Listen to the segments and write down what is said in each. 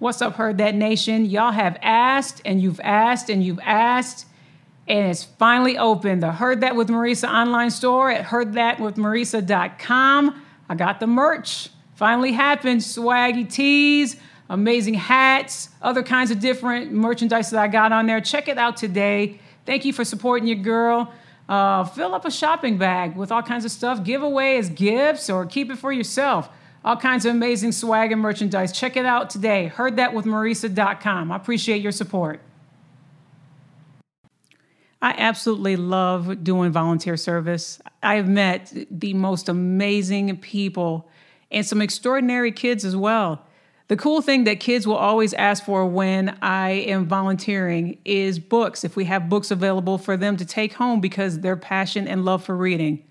What's up, Heard That Nation? Y'all have asked and you've asked and you've asked, and it's finally open. The Heard That with Marisa online store at heardthatwithmarisa.com. I got the merch. Finally happened. Swaggy tees, amazing hats, other kinds of different merchandise that I got on there. Check it out today. Thank you for supporting your girl. Uh, fill up a shopping bag with all kinds of stuff. Give away as gifts or keep it for yourself. All kinds of amazing swag and merchandise. Check it out today. Heard that with Heardthatwithmarisa.com. I appreciate your support. I absolutely love doing volunteer service. I've met the most amazing people and some extraordinary kids as well. The cool thing that kids will always ask for when I am volunteering is books, if we have books available for them to take home because their passion and love for reading.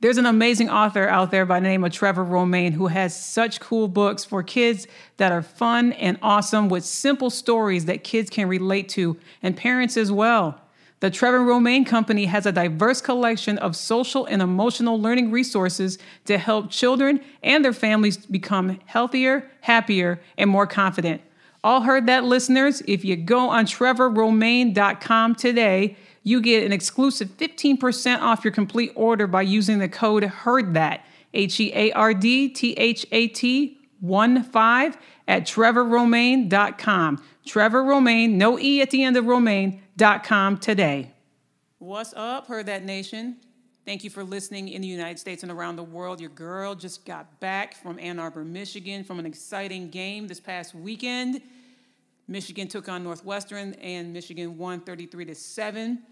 There's an amazing author out there by the name of Trevor Romain who has such cool books for kids that are fun and awesome with simple stories that kids can relate to and parents as well. The Trevor Romain Company has a diverse collection of social and emotional learning resources to help children and their families become healthier, happier, and more confident. All heard that, listeners? If you go on trevorromain.com today, you get an exclusive 15% off your complete order by using the code HEARD THAT, H E A R D T H A T 1 5 at trevorromain.com. Trevor Romain, no E at the end of Romain.com today. What's up, Heard That Nation? Thank you for listening in the United States and around the world. Your girl just got back from Ann Arbor, Michigan from an exciting game this past weekend. Michigan took on Northwestern and Michigan won 33 to 7.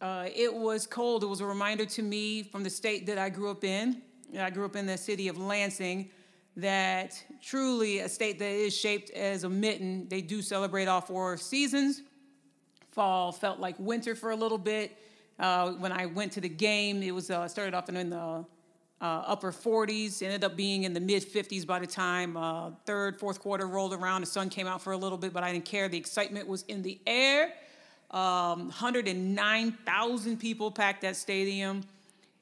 Uh, it was cold. It was a reminder to me from the state that I grew up in. I grew up in the city of Lansing, that truly a state that is shaped as a mitten. They do celebrate all four seasons. Fall felt like winter for a little bit. Uh, when I went to the game, it was uh, started off in the uh, upper 40s, ended up being in the mid 50s by the time uh, third, fourth quarter rolled around. The sun came out for a little bit, but I didn't care. The excitement was in the air. Um, 109,000 people packed that stadium.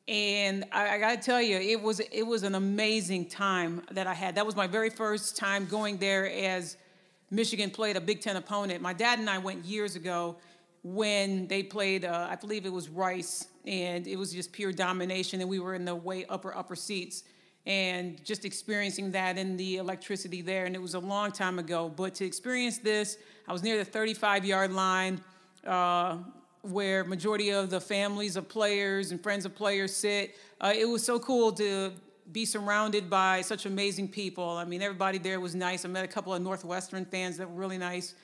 And I, I got to tell you, it was it was an amazing time that I had. That was my very first time going there as Michigan played a Big Ten opponent. My dad and I went years ago when they played. Uh, I believe it was Rice, and it was just pure domination. And we were in the way upper upper seats, and just experiencing that and the electricity there. And it was a long time ago, but to experience this, I was near the 35 yard line. Uh, where majority of the families of players and friends of players sit. Uh, it was so cool to be surrounded by such amazing people. I mean, everybody there was nice. I met a couple of Northwestern fans that were really nice.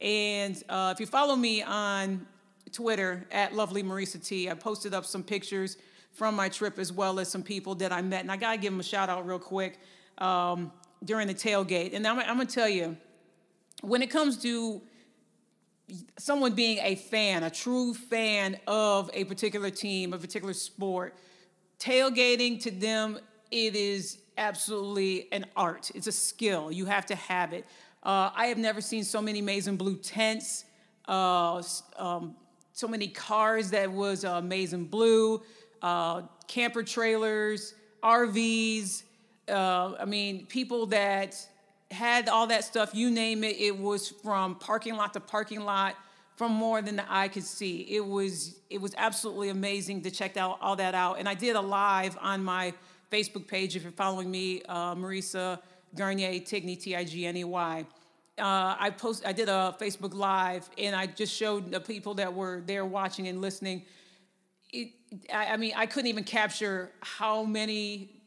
And uh, if you follow me on Twitter at Lovely Marisa T, I posted up some pictures from my trip as well as some people that I met. And I gotta give them a shout out real quick um, during the tailgate. And I'm, I'm gonna tell you, when it comes to someone being a fan, a true fan of a particular team, a particular sport, tailgating to them, it is absolutely an art. It's a skill. You have to have it. Uh, I have never seen so many amazing blue tents, uh, um, so many cars that was uh, amazing blue. uh, camper trailers, RVs. Uh, I mean, people that had all that stuff, you name it, it was from parking lot to parking lot from more than the eye could see. It was it was absolutely amazing to check out all that out. And I did a live on my Facebook page if you're following me, uh, Marisa Garnier Tigney T I G N E Y. Uh, I post I did a Facebook live and I just showed the people that were there watching and listening. It, I, I mean, I couldn't even capture how many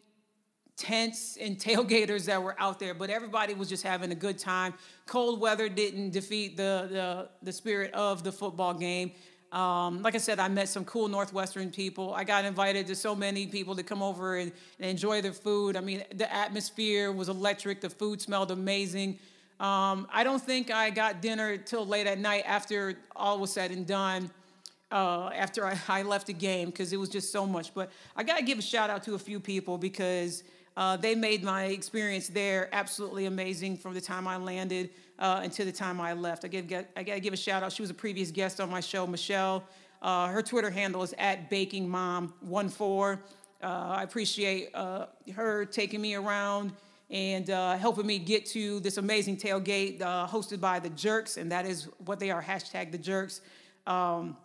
tents and tailgaters that were out there, but everybody was just having a good time. Cold weather didn't defeat the the, the spirit of the football game. Um, like I said, I met some cool Northwestern people. I got invited to so many people to come over and, and enjoy their food. I mean, the atmosphere was electric. The food smelled amazing. Um, I don't think I got dinner till late at night after all was said and done. Uh, after I, I, left the game because it was just so much. But I got to give a shout out to a few people because uh, they made my experience there absolutely amazing from the time I landed uh, until the time I left. I, give, I got to give a shout out. She was a previous guest on my show, Michelle. Uh, her Twitter handle is at BakingMom14. Uh, I appreciate uh, her taking me around and uh, helping me get to this amazing tailgate hosted by the Jerks, and that is what they are, hashtag the Jerks. Um,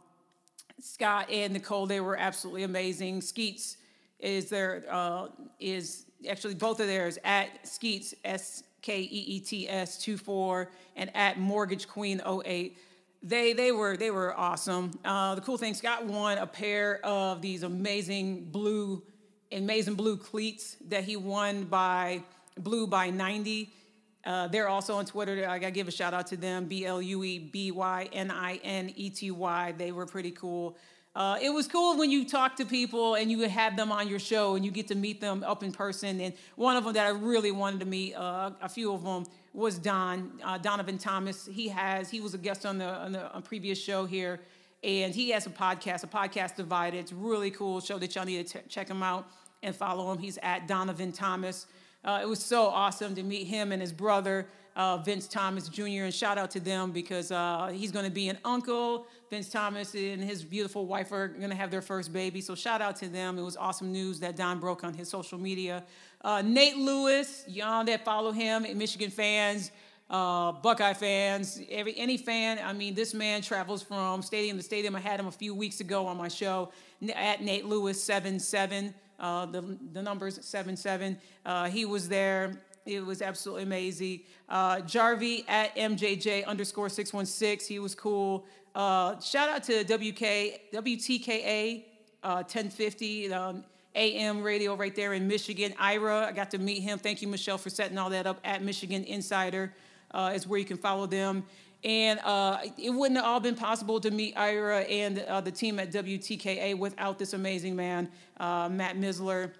Scott and Nicole, they were absolutely amazing. Skeets is uh, is actually both of theirs at Skeets S K E E T S 24 and at Mortgage Queen 08. They they were they were awesome. Uh, the cool thing, Scott won a pair of these amazing blue amazing blue cleats that he won by blue by 90. Uh, they're also on Twitter. I gotta give a shout out to them. B L U E B Y N I N E T Y. They were pretty cool. Uh, it was cool when you talk to people and you have them on your show and you get to meet them up in person. And one of them that I really wanted to meet, uh, a few of them, was Don uh, Donovan Thomas. He has he was a guest on the on the on previous show here, and he has a podcast, a podcast divided. It's really cool show that y'all need to t- check him out and follow him. He's at Donovan Thomas. Uh, it was so awesome to meet him and his brother uh, Vince Thomas Jr. And shout out to them because uh, he's going to be an uncle. Vince Thomas and his beautiful wife are going to have their first baby. So shout out to them. It was awesome news that Don broke on his social media. Uh, Nate Lewis, y'all that follow him, Michigan fans. Uh, Buckeye fans, every any fan. I mean, this man travels from stadium to stadium. I had him a few weeks ago on my show at Nate Lewis seven seven. Uh, the the numbers seven seven. Uh, he was there it was absolutely amazing. Uh, Jarvie at MJJ underscore 616. He was cool. Uh, shout out to WK, WTKA uh, 1050 um, AM radio right there in Michigan. Ira, I got to meet him. Thank you, Michelle, for setting all that up at Michigan Insider, uh, is where you can follow them. And uh, it wouldn't have all been possible to meet Ira and uh, the team at WTKA without this amazing man, uh, Matt Misler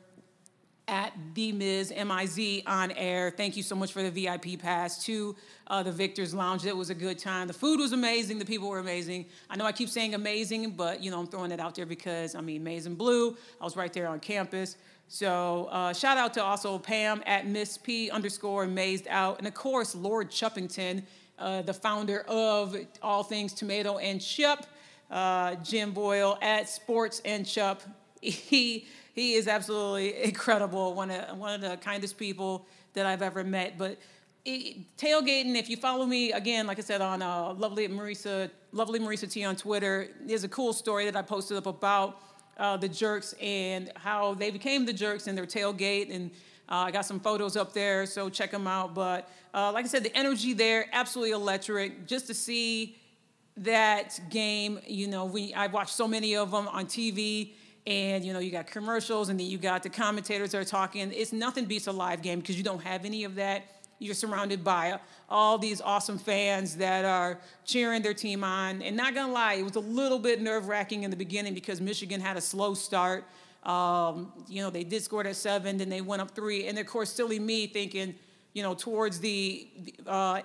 at the Miz M I Z on air. Thank you so much for the VIP pass to uh, the Victor's Lounge. It was a good time. The food was amazing. The people were amazing. I know I keep saying amazing, but you know I'm throwing it out there because I mean Amazing Blue. I was right there on campus. So uh, shout out to also Pam at Miss P underscore Mazed Out, and of course Lord Chuppington, uh, the founder of all things tomato and chup. Uh, Jim Boyle at Sports and Chup. He he is absolutely incredible. One of one of the kindest people that I've ever met. But it, tailgating, if you follow me again, like I said on uh, lovely Marisa, lovely Marisa T on Twitter, there's a cool story that I posted up about uh, the Jerks and how they became the Jerks and their tailgate and. Uh, I got some photos up there, so check them out. But uh, like I said, the energy there, absolutely electric. Just to see that game, you know, we I've watched so many of them on TV and you know you got commercials and then you got the commentators that are talking. It's nothing beats a live game because you don't have any of that. You're surrounded by all these awesome fans that are cheering their team on. And not gonna lie it was a little bit nerve-wracking in the beginning because michigan had a slow start. Um, you know they did score at seven then they went up three. And of course silly me thinking you know towards the uh,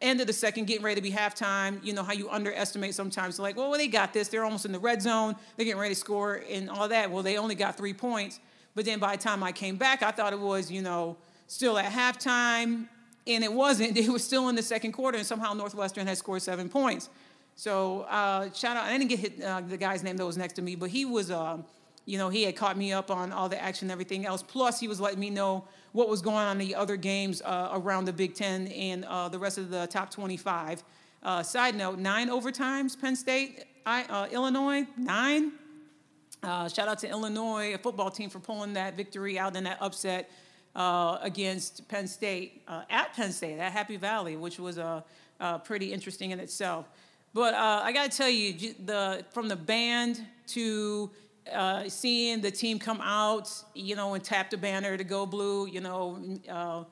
end of the second, getting ready to be halftime. You know how you underestimate sometimes. Like, well, they got this. They're almost in the red zone. They're getting ready to score and all that. Well, they only got three points. But then by the time I came back, I thought it was, you know, still at halftime. And it wasn't. It was still in the second quarter. And somehow Northwestern had scored seven points. So uh, shout out. I didn't get hit, uh, the guy's name that was next to me, but he was. Uh, you know, he had caught me up on all the action and everything else. Plus, he was letting me know what was going on in the other games uh, around the Big Ten and uh, the rest of the top 25. Uh, side note: nine overtimes, Penn State, I, uh, Illinois, nine. Uh, shout out to Illinois football team for pulling that victory out in that upset uh, against Penn State at Penn State at Happy Valley, which was pretty interesting in itself. But I got to tell you, the from the band to uh, seeing the team come out, you know, and tap the banner to go blue, you know, uh,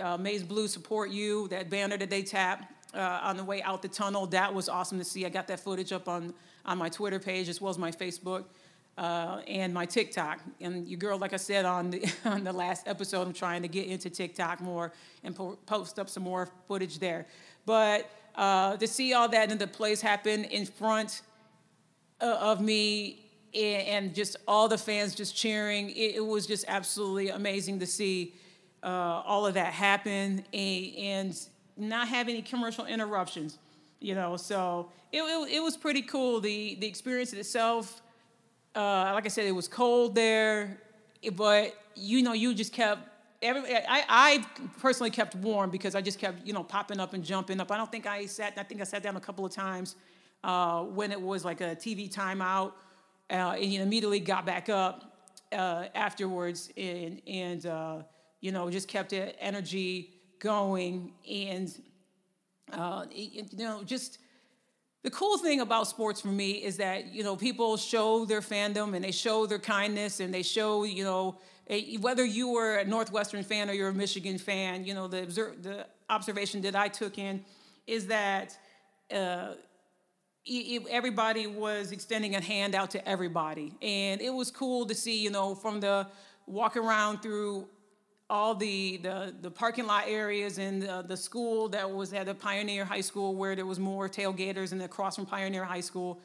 uh, Maize Blue support you, that banner that they tap uh, on the way out the tunnel, that was awesome to see. I got that footage up on, on my Twitter page as well as my Facebook uh, and my TikTok. And your girl, like I said on the, on the last episode, I'm trying to get into TikTok more and po- post up some more footage there. But uh, to see all that and the plays happen in front of me and just all the fans just cheering. It, it was just absolutely amazing to see uh, all of that happen and, and, not have any commercial interruptions. You know, so it, it, it was pretty cool. The the experience itself, uh, like I said, it was cold there, but you know, you just kept. Every, I, I personally kept warm because I just kept, you know, popping up and jumping up. I don't think I sat. I think I sat down a couple of times uh, when it was like a TV timeout uh, and he immediately got back up uh, afterwards and, and uh, you know, just kept the energy going. And, uh, you know, just the cool thing about sports for me is that, you know, people show their fandom and they show their kindness and they show, you know, whether you were a Northwestern fan or you're a Michigan fan, you know, the, the observation that I took in is that everybody was extending a hand out to everybody. And it was cool to see, you know, from the walk around through all the, the, the parking lot areas and the, the school that was at the Pioneer High School where there was more tailgaters and across from Pioneer High School,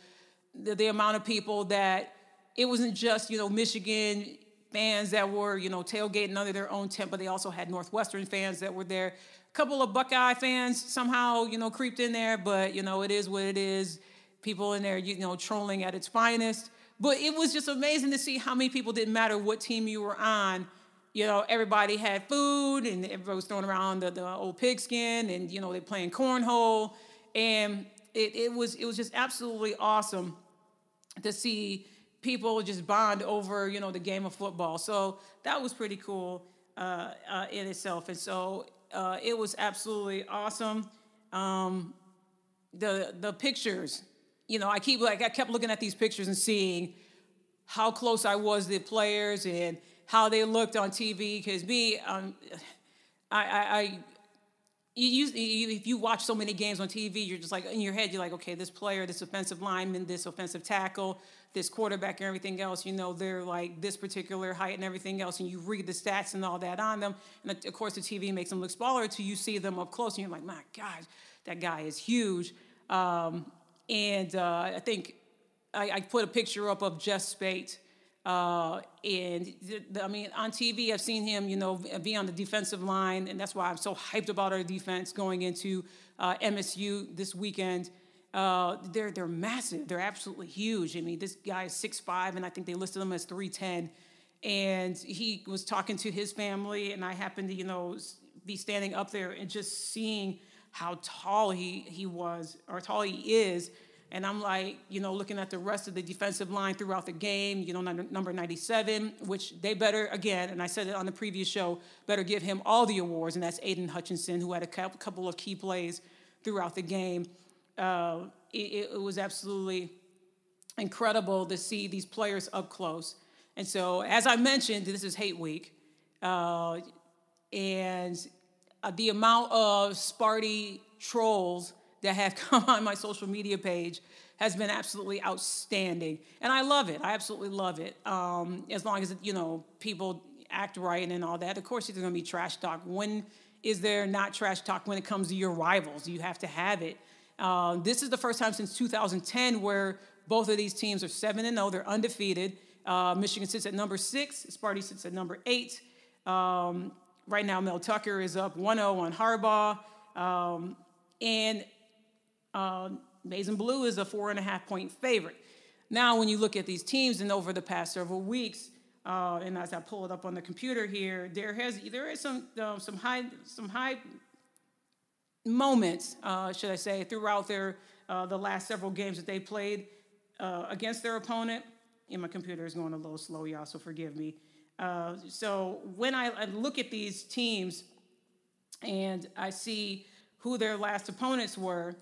the, the amount of people that it wasn't just, you know, Michigan fans that were, you know, tailgating under their own tent, but they also had Northwestern fans that were there. Couple of Buckeye fans somehow, you know, creeped in there, but, you know, it is what it is people in there, you know, trolling at its finest. But it was just amazing to see how many people didn't matter what team you were on. You know, everybody had food and everybody was throwing around the, the old pigskin and, you know, they're playing cornhole. And it, it was it was just absolutely awesome to see people just bond over, you know, the game of football. So that was pretty cool uh, uh, in itself. And so uh, it was absolutely awesome. Um, the the pictures you know, I keep like I kept looking at these pictures and seeing how close I was to the players and how they looked on TV. Because me, um, I, I, You, you, if you watch so many games on TV, you're just like in your head, you're like, okay, this player, this offensive lineman, this offensive tackle, this quarterback, and everything else. You know, they're like this particular height and everything else, and you read the stats and all that on them. And of course, the TV makes them look smaller until you see them up close, and you're like, my gosh, that guy is huge. Um, and uh, I think I, I, put a picture up of Jess Speight. Uh, and I mean, on TV, I've seen him, you know, be on the defensive line, and that's why I'm so hyped about our defense going into uh, MSU this weekend. Uh, they're they're massive. They're absolutely huge. I mean, this guy is 6'5", and I think they listed him as 310. And he was talking to his family, and I happened to, you know, be standing up there and just seeing how tall he, he was or tall he is. And I'm like, you know, looking at the rest of the defensive line throughout the game, you know, number 97, which they better, again, and I said it on the previous show, better give him all the awards, and that's Aidan Hutchinson, who had a couple of key plays throughout the game. Uh, it, it was absolutely incredible to see these players up close. And so, as I mentioned, this is Hate Week. Uh, and uh, the amount of Sparty trolls that have come on my social media page has been absolutely outstanding, and I love it. I absolutely love it. Um, as long as you know people act right and all that. Of course, there's going to be trash talk. When is there not trash talk when it comes to your rivals? You have to have it. Uh, this is the first time since 2010 where both of these teams are seven and zero. They're undefeated. Uh, Michigan sits at number six. Sparty sits at number eight. Um, Right now, Mel Tucker is up 1 0 on Harbaugh. Um, and uh, and Blue is a four and a half point favorite. Now, when you look at these teams and over the past several weeks, uh, and as I pull it up on the computer here, there has there is some uh, some high some high moments, uh, should I say, throughout their uh, the last several games that they played uh, against their opponent. And my computer is going a little slow, y'all, so forgive me. Uh, so when I, I look at these teams and I see who their last opponents were,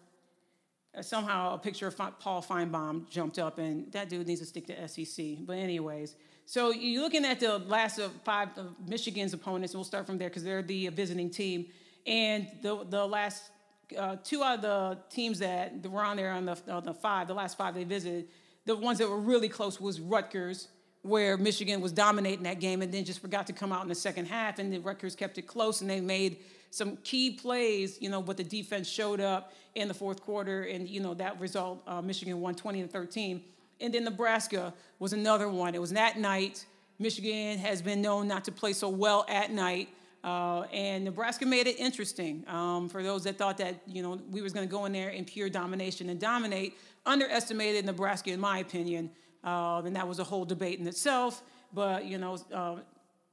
somehow a picture of Paul Finebaum jumped up, and that dude needs to stick to SEC. But anyways, so you're looking at the last of five of Michigan's opponents, we'll start from there because they're the visiting team. And the the last uh, two of the teams that were on there on the, on the five, the last five they visited, the ones that were really close was Rutgers, where Michigan was dominating that game and then just forgot to come out in the second half, and then Rutgers kept it close, and they made some key plays, you know, but the defense showed up in the fourth quarter, and you know that result, uh, Michigan won 20 to 13. And then Nebraska was another one. It was that night. Michigan has been known not to play so well at night. Uh, and Nebraska made it interesting um, for those that thought that you know we was going to go in there in pure domination and dominate. Underestimated Nebraska, in my opinion, uh, and that was a whole debate in itself. But you know, uh,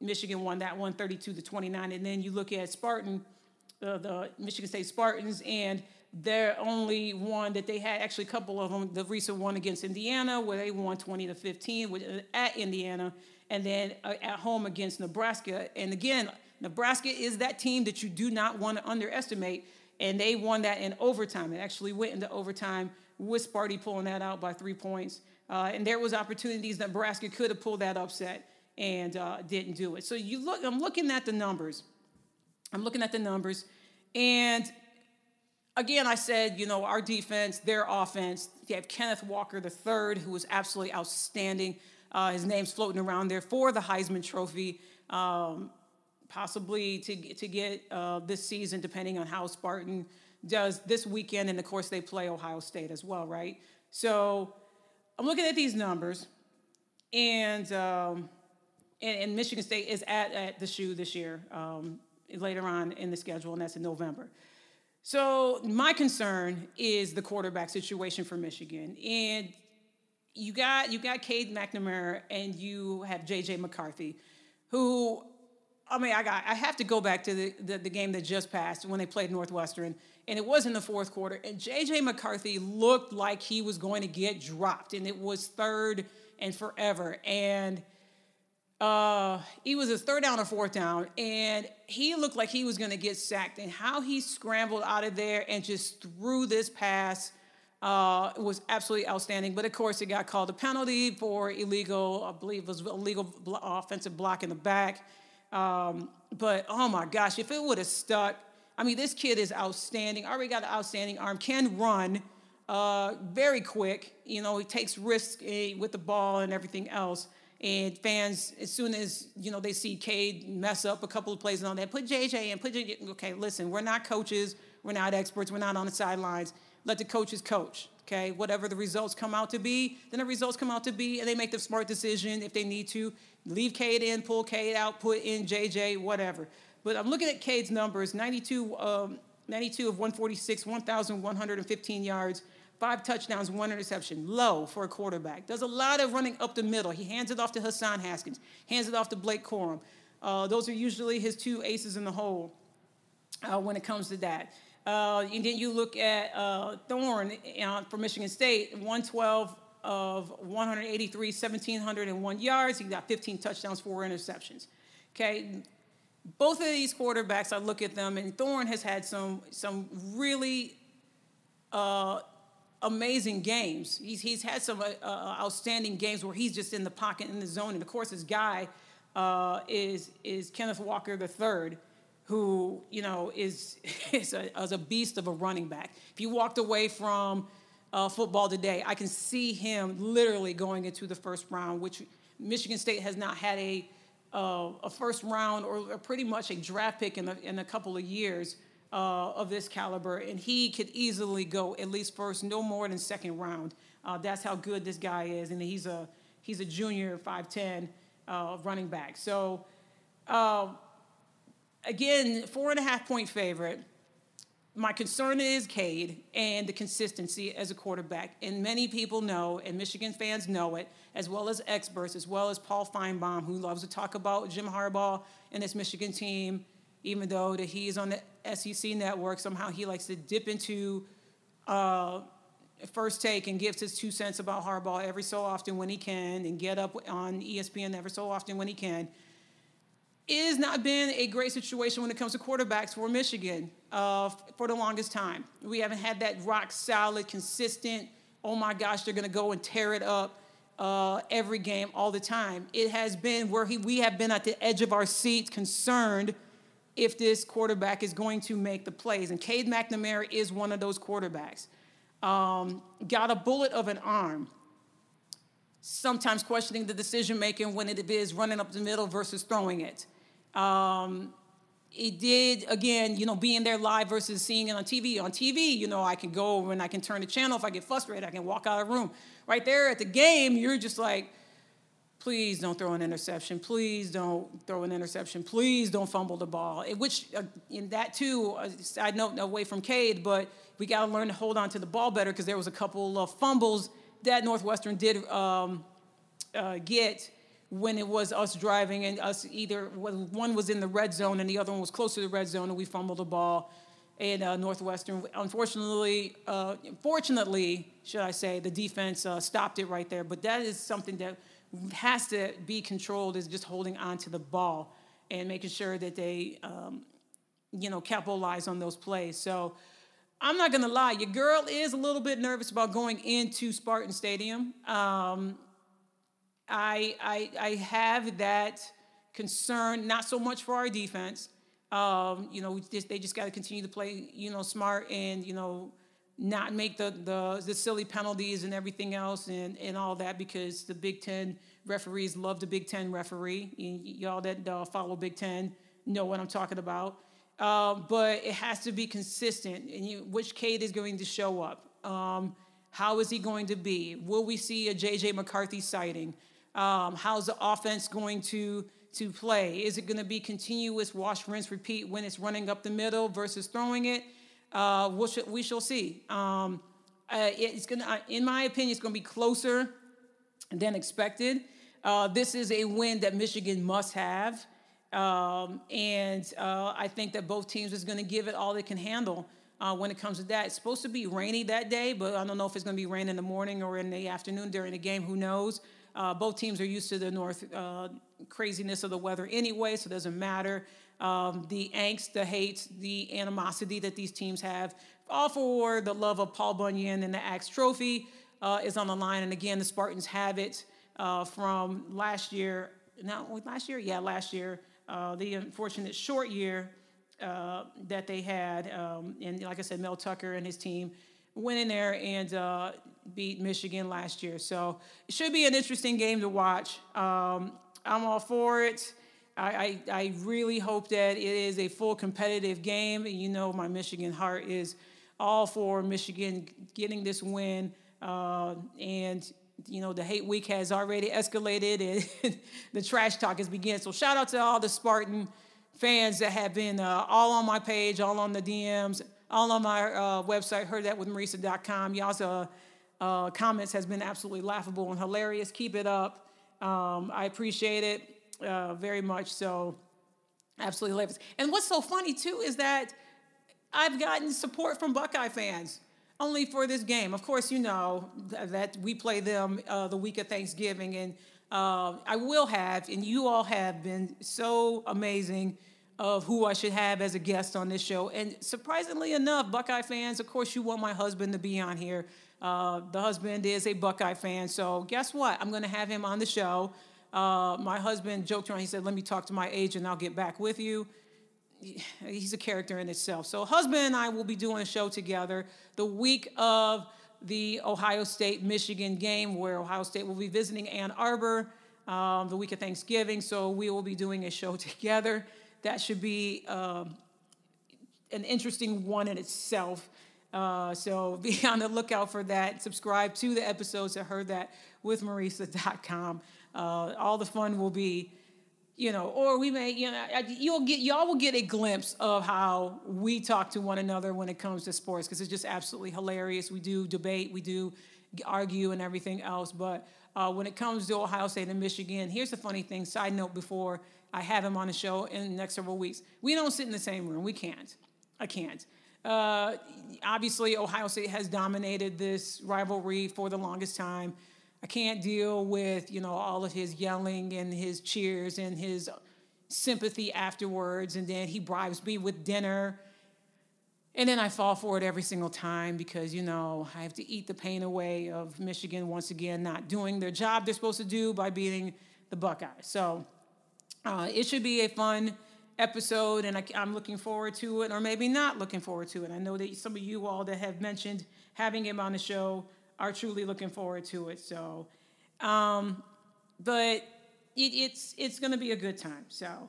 Michigan won that one, 32 to 29. And then you look at Spartan, uh, the Michigan State Spartans, and their only one that they had, actually a couple of them, the recent one against Indiana, where they won 20 to 15 uh, at Indiana, and then uh, at home against Nebraska. And again, Nebraska is that team that you do not want to underestimate, and they won that in overtime. It actually went into overtime with Sparty pulling that out by three points. Uh, and there was opportunities Nebraska could have pulled that upset and uh, didn't do it. So you look, I'm looking at the numbers. I'm looking at the numbers, and again, I said, you know, our defense, their offense. You have Kenneth Walker III, who was absolutely outstanding. Uh, his name's floating around there for the Heisman Trophy, um, possibly to to get uh, this season, depending on how Spartan does this weekend, and of course they play Ohio State as well, right? So I'm looking at these numbers, and. Um, and, and, Michigan State is at, at the shoe this year, um, later on in the schedule, and that's in November. So my concern is the quarterback situation for Michigan, and you got you got Cade McNamara and you have JJ McCarthy, who I mean I got I have to go back to the, the, the game that just passed when they played Northwestern, and it was in the fourth quarter, and JJ McCarthy looked like he was going to get dropped, and it was third and forever, and uh, he was his third down or fourth down, and he looked like he was going to get sacked. And how he scrambled out of there and just threw this pass uh, was absolutely outstanding. But of course, it got called a penalty for illegal, I believe it was illegal blo- offensive block in the back. Um, but oh my gosh, if it would have stuck, I mean, this kid is outstanding. Already got an outstanding arm, can run. Uh, very quick, you know, he takes risks eh, with the ball and everything else. And fans, as soon as you know they see Cade mess up a couple of plays and all that, put JJ in, put JJ. Okay, listen, we're not coaches, we're not experts, we're not on the sidelines. Let the coaches coach. Okay, whatever the results come out to be, then the results come out to be, and they make the smart decision if they need to. Leave Cade in, pull Cade out, put in JJ, whatever. But I'm looking at Cade's numbers: 92, um, 92 of 146, 1,115 yards, Five touchdowns, one interception. Low for a quarterback. Does a lot of running up the middle. He hands it off to Hassan Haskins, hands it off to Blake Corum. Uh, those are usually his two aces in the hole uh, when it comes to that. Uh, and then you look at uh, Thorne uh, for Michigan State, 112 of 183, 1,701 yards. He got 15 touchdowns, four interceptions. Okay, both of these quarterbacks, I look at them, and Thorne has had some some really uh, amazing games. He's, he's had some uh, uh, outstanding games where he's just in the pocket, in the zone. And of course, his guy uh, is, is Kenneth Walker III, who, you know, is, is, a, is a beast of a running back. If you walked away from uh, football today, I can see him literally going into the first round, which Michigan State has not had a, uh, a first round or pretty much a draft pick in a, in a couple of years uh, of this caliber, and he could easily go at least first, no more than second round. Uh, that's how good this guy is, and he's a he's a junior 5'10 uh, running back. So uh, again, four and a half point favorite. my concern is Cade and the consistency as a quarterback. And many people know, and Michigan fans know it, as well as experts, as well as Paul Finebaum, who loves to talk about Jim Harbaugh and this Michigan team, even though that he's on the SEC network, somehow he likes to dip into uh, first take and gives his two cents about Harbaugh every so often when he can, and get up on ESPN every so often when he can it has not been a great situation when it comes to quarterbacks for Michigan uh, for the longest time. We haven't had that rock solid, consistent, oh my gosh, they're going to go and tear it up uh, every game all the time. It has been where he, we have been at the edge of our seats concerned if this quarterback is going to make the plays. And Cade McNamara is one of those quarterbacks. Um, got a bullet of an arm sometimes questioning the decision making when it is running up the middle versus throwing it. Um, it did again, you know, being there live versus seeing it on TV. On TV, you know, I can go and I can turn the channel if I get frustrated. I can walk out of the room. Right there at the game, you're just like, please don't throw an interception. Please don't throw an interception. Please don't fumble the ball. Which, uh, in that too, uh, side note away from Cade, but we got to learn to hold on to the ball better because there was a couple of fumbles that Northwestern did um, uh, get when it was us driving and us either one was in the red zone and the other one was close to the red zone and we fumbled the ball and uh, Northwestern. Unfortunately, uh, fortunately, should I say, the defense uh, stopped it right there. But that is something that has to be controlled is just holding on to the ball and making sure that they, um, you know, capitalize on those plays. So I'm not going to lie, your girl is a little bit nervous about going into Spartan Stadium. Um, I, I, I have that concern, not so much for our defense. Um, you know, just, they just got to continue to play, you know, smart and, you know, not make the, the, the silly penalties and everything else and, and all that because the Big Ten referees love the Big Ten referee. y'all that uh, follow Big Ten know what I'm talking about. Uh, but it has to be consistent. And you, which Cade is going to show up? Um, how is he going to be? Will we see a J.J. McCarthy sighting? Um, how's the offense going to to play? Is it going to be continuous wash, rinse, repeat when it's running up the middle versus throwing it? Uh, we, shall, we shall see. Um, uh, it's going to, in my opinion, it's to be closer than expected. Uh, this is a win that Michigan must have. Um, and uh, I think that both teams is to give it all they can handle uh, when it comes to that. It's supposed to be rainy that day, but I don't know if it's going to be rain in the morning or in the afternoon during the game. Who knows? Uh, both teams are used to the north uh, craziness of the weather anyway, so it doesn't matter. Um, the angst, the hate, the animosity that these teams have, all for the love of Paul Bunyan and the Axe Trophy uh, is on the line. And again, the Spartans have it uh, from last year. Now, last year, yeah, last year, uh, the unfortunate short year uh, that they had, um, and like I said, Mel Tucker and his team went in there and uh, beat Michigan last year. So it should be an interesting game to watch. Um, I'm all for it. I, I, I, really hope that it is a full competitive game. And you know, my Michigan heart is all for Michigan getting this win. Uh, and, you know, the hate week has already escalated and the trash talk has begun. So shout out to all the Spartan fans that have been uh, all on my page, all on the DMs, all on my uh, website, heardthatwithmarisa.com. Y'all's uh, uh, comments has been absolutely laughable and hilarious. Keep it up. Um, I appreciate it uh, very much. So, absolutely hilarious. And what's so funny too is that I've gotten support from Buckeye fans only for this game. Of course, you know that we play them uh, the week of Thanksgiving, and uh, I will have, and you all have been so amazing of who I should have as a guest on this show. And surprisingly enough, Buckeye fans, of course, you want my husband to be on here. Uh, the husband is a Buckeye fan. So guess what? I'm going to have him on the show. Uh, my husband joked around. He said, Let me talk to my agent. I'll get back with you. He's a character in itself. So, husband and I will be doing a show together the week of the Ohio State Michigan game, where Ohio State will be visiting Ann Arbor um, the week of Thanksgiving. So, we will be doing a show together that should be um, an interesting one in itself. Uh, so be on the lookout for that. Subscribe to the episodes at heard that with Marisa.com. Uh, all the fun will be you know, or we may, you know, you'll get, y'all will get a glimpse of how we talk to one another when it comes to sports because it's just absolutely hilarious. We do debate, we do argue, and everything else. But uh, when it comes to Ohio State and Michigan, here's the funny thing. Side note: before I have him on the show in the next several weeks, we don't sit in the same room. We can't. I can't. Uh, obviously, Ohio State has dominated this rivalry for the longest time. I can't deal with you know all of his yelling and his cheers and his sympathy afterwards, and then he bribes me with dinner. And then I fall for it every single time because, you know, I have to eat the pain away of Michigan once again not doing their job they're supposed to do by beating the Buckeyes. So uh, it should be a fun episode, and I, am looking forward to it, or maybe not looking forward to it. I know that some of you all that have mentioned having him on the show are truly looking forward to it. So, um, but it, it's it's going to be a good time. So,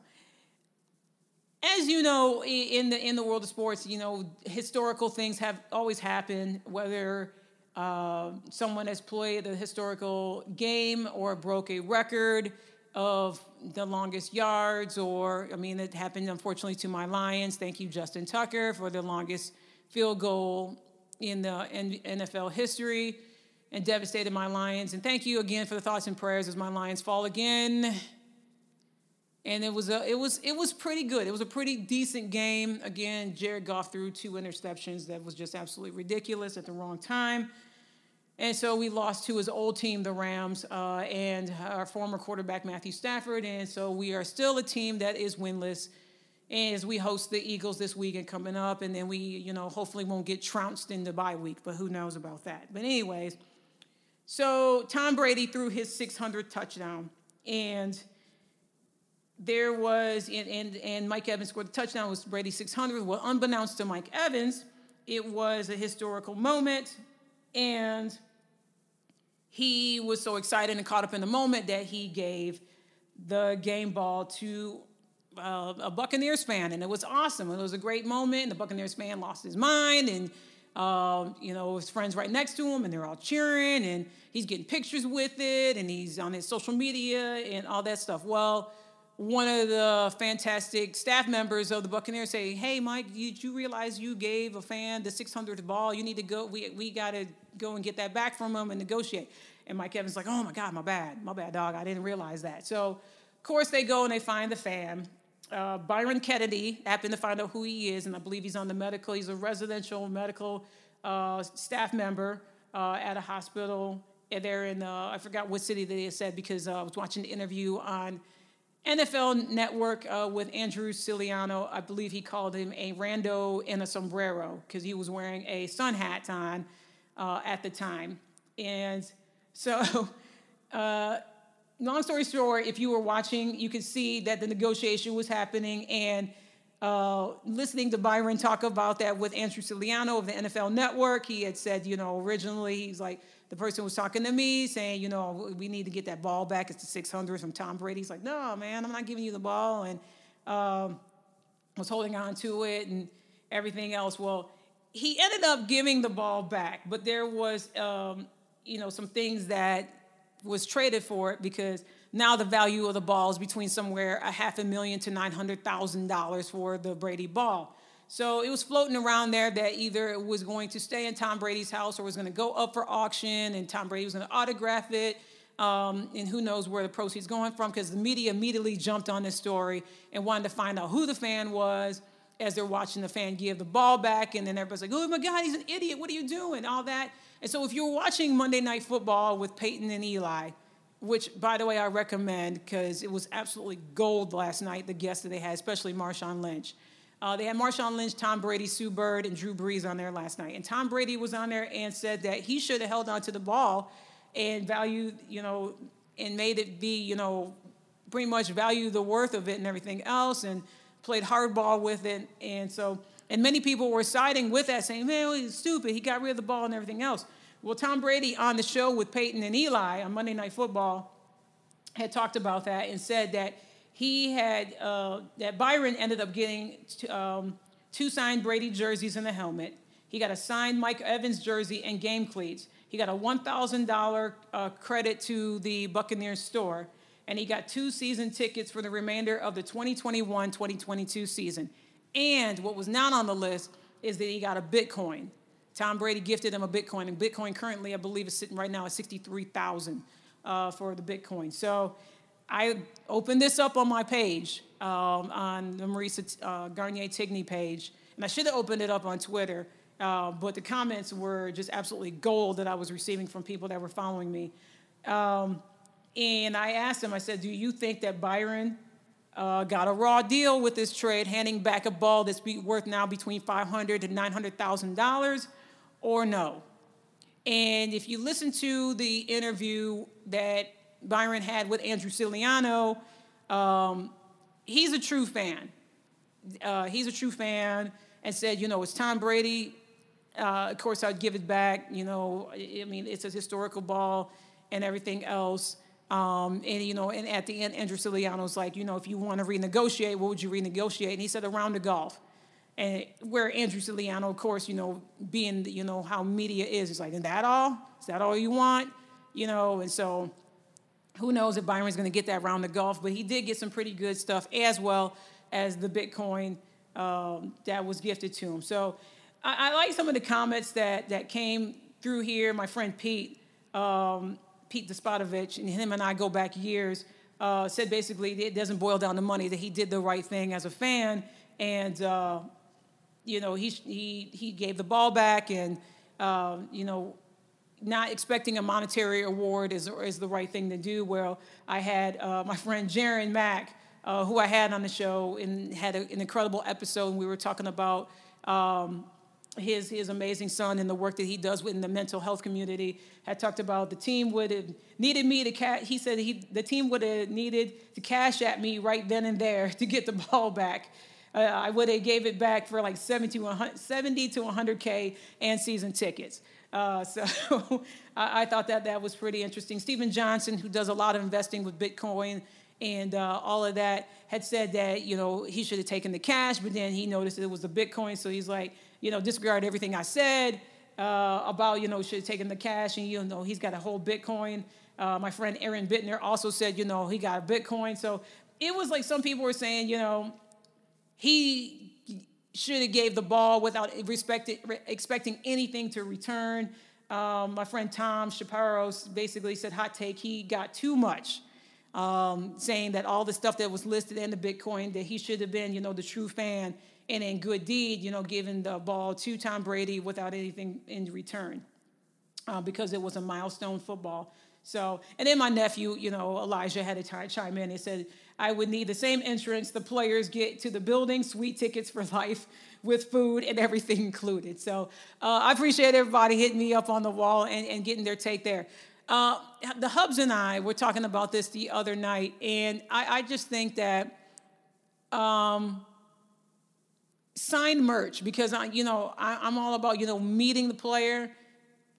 as you know, in the in the world of sports, you know historical things have always happened. Whether uh, someone has played a historical game or broke a record of the longest yards, or I mean, it happened unfortunately to my Lions. Thank you, Justin Tucker, for the longest field goal in the NFL history and devastated my Lions. And thank you again for the thoughts and prayers as my Lions fall again. And it was a, it was it was pretty good. It was a pretty decent game. Again, Jared Goff threw two interceptions that was just absolutely ridiculous at the wrong time. And so we lost to his old team, the Rams, uh, and our former quarterback, Matthew Stafford. And so we are still a team that is winless as we host the Eagles this weekend coming up. And then we, you know, hopefully won't get trounced in the bye week, but who knows about that. But, anyways, so Tom Brady threw his 600th touchdown. And there was, and, and, and Mike Evans scored the touchdown, was Brady's 600. Well, unbeknownst to Mike Evans, it was a historical moment and he was so excited and caught up in the moment that he gave the game ball to uh, a Buccaneers fan, and it was awesome. It was a great moment. And the Buccaneers fan lost his mind, and uh, you know his friends right next to him, and they're all cheering, and he's getting pictures with it, and he's on his social media and all that stuff. Well, one of the fantastic staff members of the Buccaneers say, "Hey, Mike, did you realize you gave a fan the 600th ball? You need to go. We we got to go and get that back from him and negotiate." And Mike Evans like, "Oh my God, my bad, my bad, dog. I didn't realize that." So, of course, they go and they find the fan. Uh, Byron Kennedy happened to find out who he is, and I believe he's on the medical. He's a residential medical uh, staff member uh, at a hospital. And they're in uh, I forgot what city they said because uh, I was watching the interview on NFL Network uh, with Andrew Siciliano, I believe he called him a rando in a sombrero because he was wearing a sun hat on at the time. And so, long story short, if you were watching, you could see that the negotiation was happening. And uh, listening to Byron talk about that with Andrew Siciliano of the NFL Network, he had said, you know, originally he's like, the person was talking to me saying, you know, we need to get that ball back. It's the 600 from Tom Brady. He's like, no, man, I'm not giving you the ball. And um, was holding on to it and everything else. Well, he ended up giving the ball back, but there was, um, you know, some things that was traded for it because now the value of the ball is between somewhere a half a million to nine hundred thousand dollars for the Brady ball. So it was floating around there that either it was going to stay in Tom Brady's house or was going to go up for auction and Tom Brady was going to autograph it. Um, and who knows where the proceeds going from because the media immediately jumped on this story and wanted to find out who the fan was as they're watching the fan give the ball back and then everybody's like oh my god he's an idiot what are you doing all that and so if you're watching monday night football with peyton and eli which by the way i recommend because it was absolutely gold last night the guests that they had especially marshawn lynch uh, they had Marshawn Lynch, Tom Brady, Sue Bird, and Drew Brees on there last night. And Tom Brady was on there and said that he should have held on to the ball and valued, you know, and made it be, you know, pretty much value the worth of it and everything else and played hardball with it. And so, and many people were siding with that, saying, man, he's stupid. He got rid of the ball and everything else. Well, Tom Brady on the show with Peyton and Eli on Monday Night Football had talked about that and said that he had uh, that Byron ended up getting um, two signed Brady jerseys and a helmet. He got a signed Mike Evans jersey and game cleats. He got a $1,000 uh, credit to the Buccaneers store. and he got two season tickets for the remainder of the 2021 2022 season. And what was not on the list is that he got a Bitcoin. Tom Brady gifted him a Bitcoin, and Bitcoin currently, I believe, is sitting right now at 63,000 uh, for the Bitcoin. So I opened this up on my page, um, on the Marisa uh, Garnier Tigney page, and I should have opened it up on Twitter, uh, but the comments were just absolutely gold that I was receiving from people that were following me. Um, and I asked him, I said, Do you think that Byron uh, got a raw deal with this trade, handing back a ball that's worth now between $500 to $900,000, or no? And if you listen to the interview that Byron had with Andrew Siciliano, um, he's a true fan. Uh, he's a true fan and said, you know, it's Tom Brady. Uh, of course, I'd give it back. You know, I mean, it's a historical ball and everything else. Um, and you know, and at the end, Andrew Siciliano's like, you know, if you want to renegotiate, what would you renegotiate? And he said around the golf. And where Andrew Siciliano, of course, you know, being you know how media is, is like, is that all? Is that all you want? You know, and so who knows if Byron's going to get that round of golf, but he did get some pretty good stuff as well as the Bitcoin um, that was gifted to him. So I, I, like some of the comments that that came through here. My friend Pete, um, Pete Despotovich, and him and I go back years. Uh, said basically it doesn't boil down to money that he did the right thing as a fan, and uh, you know he he he gave the ball back, and uh, you know not expecting a monetary award is, is the right thing to do. Well, I had uh, my friend Jaron Mack, uh, who I had on the show, and had a, an incredible episode. And we were talking about um, his, his amazing son and the work that he does within the mental health community. Had talked about the team would have needed me to cash. He said he, the team would have needed to cash at me right then and there to get the ball back. Uh, I would have gave it back for like 70 to 70 to 100K and season tickets. Uh, so I, I, thought that that was pretty interesting. Steven Johnson, who does a lot of investing with Bitcoin and uh, all of that, had said that you know he should have taken the cash, but then he noticed it was the Bitcoin, so he's like, you know, disregard everything I said uh, about you know should taking the cash, and you know he's got a whole Bitcoin. Uh, my friend Aaron Bittner also said, you know, he got a Bitcoin. So it was like some people were saying, you know, he should have gave the ball without expecting anything to return. Um, my friend Tom Chaparros basically said, hot take, he got too much, um, saying that all the stuff that was listed in the Bitcoin, that he should have been, you know, the true fan and in good deed, you know, giving the ball to Tom Brady without anything in return uh, because it was a milestone football. So, and then my nephew, you know, Elijah had a to chime in and said, I would need the same insurance the players get to the building, sweet tickets for life with food and everything included. So uh, I appreciate everybody hitting me up on the wall and, and getting their take there. Uh, the Hubs and I were talking about this the other night, and I, I just think that um, sign merch because I, you know, I, I'm all about you know meeting the player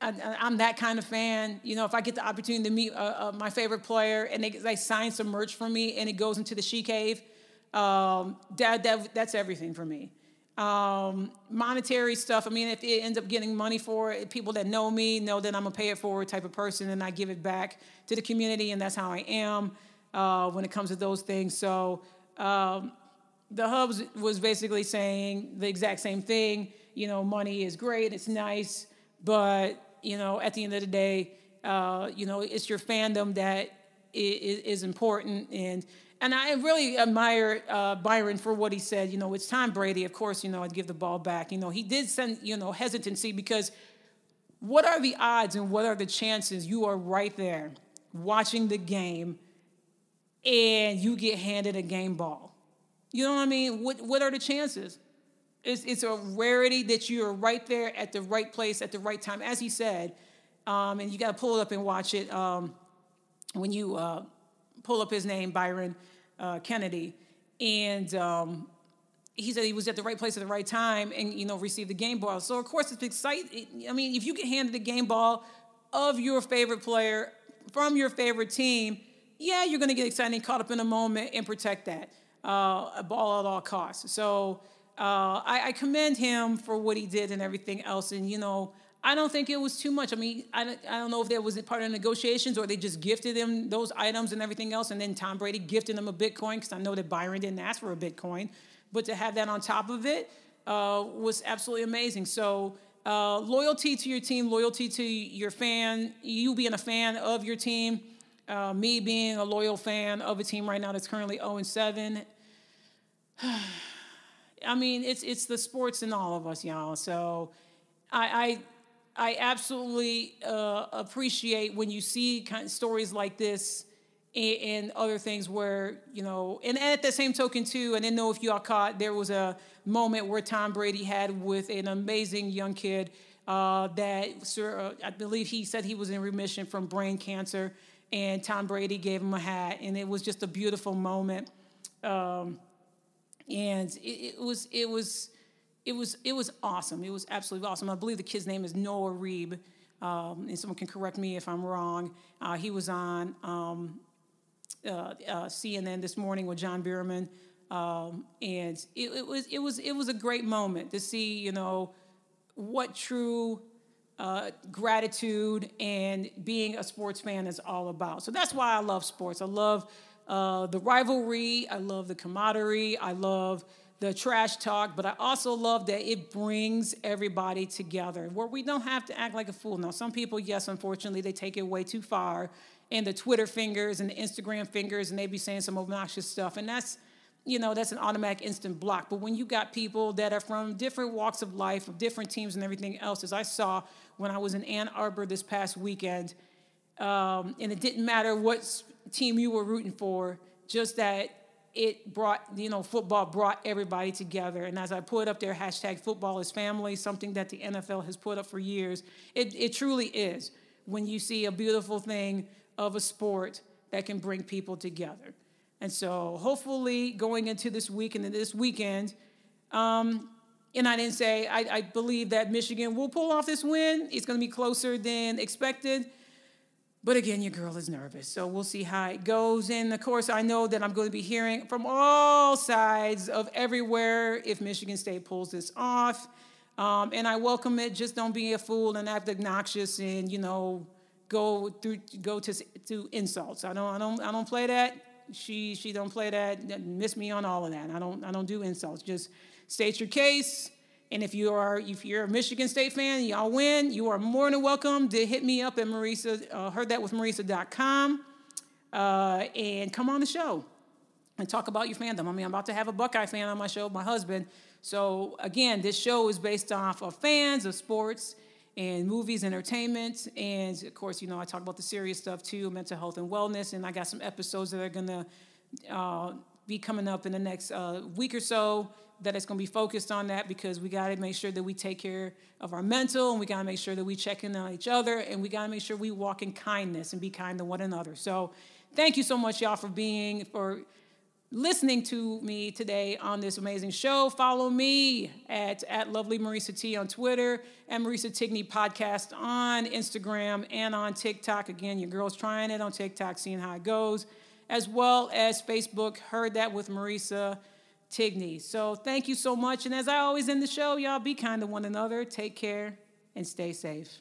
I, am that kind of fan. You know, if I get the opportunity to meet uh, uh, my favorite player and they, they, sign some merch for me and it goes into the She Cave, um, that, that, that's everything for me. Um, monetary stuff, I mean, if it ends up getting money for it, people that know me know that I'm a pay it forward type of person and I give it back to the community, and that's how I am uh, when it comes to those things. So, um, the Hubs was basically saying the exact same thing. You know, money is great, it's nice, but you know, at the end of the day, uh, you know, it's your fandom that is, is, important. And and I really admire uh, Byron for what he said. You know, it's Tom Brady. Of course, you know, I'd give the ball back. You know, he did send you know hesitancy because what are the odds and what are the chances you are right there watching the game and you get handed a game ball? You know what I mean? What what are the chances? It's, it's a rarity that you're right there at the right place at the right time, as he said. Um, and you got to pull it up and watch it um, when you uh, pull up his name, Byron uh, Kennedy. And um, he said he was at the right place at the right time and, you know, received the game ball. So, of course, it's exciting. I mean, if you get handed the game ball of your favorite player from your favorite team, yeah, you're going to get excited, caught up in a moment, and protect that uh, ball at all costs. So, uh, I, I, commend him for what he did and everything else. And, you know, I don't think it was too much. I mean, I don't, I don't know if that was part of the negotiations or they just gifted him those items and everything else, and then Tom Brady gifted him a Bitcoin because I know that Byron didn't ask for a Bitcoin, but to have that on top of it uh, was absolutely amazing. So uh, loyalty to your team, loyalty to your fan, you being a fan of your team, uh, me being a loyal fan of a team right now that's currently 0 7. I mean, it's it's the sports in all of us, y'all. So I I, I absolutely uh, appreciate when you see kind of stories like this and, and, other things where you know, and at the same token too. I didn't know if y'all caught there was a moment where Tom Brady had with an amazing young kid uh, that sir, uh, I believe he said he was in remission from brain cancer, and Tom Brady gave him a hat, and it was just a beautiful moment. Um, and it, it, was it was it was it was awesome. It was absolutely awesome. I believe the kid's name is Noah Reeb, um, and someone can correct me if I'm wrong. Uh, he was on um, uh, uh, CNN this morning with John Berman, um, and it, it, was it was it was a great moment to see you know what true uh, gratitude and being a sports fan is all about. So that's why I love sports. I love uh, the rivalry, I love the camaraderie, I love the trash talk, but I also love that it brings everybody together where we don't have to act like a fool. Now, some people, yes, unfortunately, they take it way too far, and the Twitter fingers and the Instagram fingers, and they be saying some obnoxious stuff, and that's you know that's an automatic instant block but when you got people that are from different walks of life of different teams and everything else as i saw when i was in ann arbor this past weekend um, and it didn't matter what team you were rooting for, just that it brought, you know, football brought everybody together. And as I put up there, hashtag football is family, something that the NFL has put up for years, it, it truly is when you see a beautiful thing of a sport that can bring people together. And so hopefully going into this week and this weekend, um, and I didn't say, I, I believe that Michigan will pull off this win. It's going to be closer than expected. But again, your girl is nervous. So we'll see how it goes. And of course, I know that I'm going to be hearing from all sides of everywhere if Michigan State pulls this off. Um, and I welcome it. Just don't be a fool and act obnoxious and, you know, go through go to to insults. I don't I don't I don't play that. She she don't play that. Miss me on all of that. I don't I don't do insults. Just state your case and if you are if you're a Michigan State fan, y'all win. You are more than welcome to hit me up at Marisa. Uh, heard that with Marisa.com, uh, and come on the show and talk about your fandom. I mean, I'm about to have a Buckeye fan on my show, my husband. So again, this show is based off of fans of sports and movies, entertainment, and of course, you know, I talk about the serious stuff too, mental health and wellness. And I got some episodes that are gonna uh, be coming up in the next uh, week or so that it's going to be focused on that because we got to make sure that we take care of our mental and we got to make sure that we check in on each other and we got to make sure we walk in kindness and be kind to one another. So, thank you so much, y'all, for being, for listening to me today on this amazing show. Follow me at, at Lovely Marisa T on Twitter and Marisa Tigney Podcast on Instagram and on TikTok. Again, your girl's trying it on TikTok, seeing how it goes, as well as Facebook. Heard that with Marisa Tigney. So thank you so much. And as I always end the show, y'all be kind to one another, take care, and stay safe.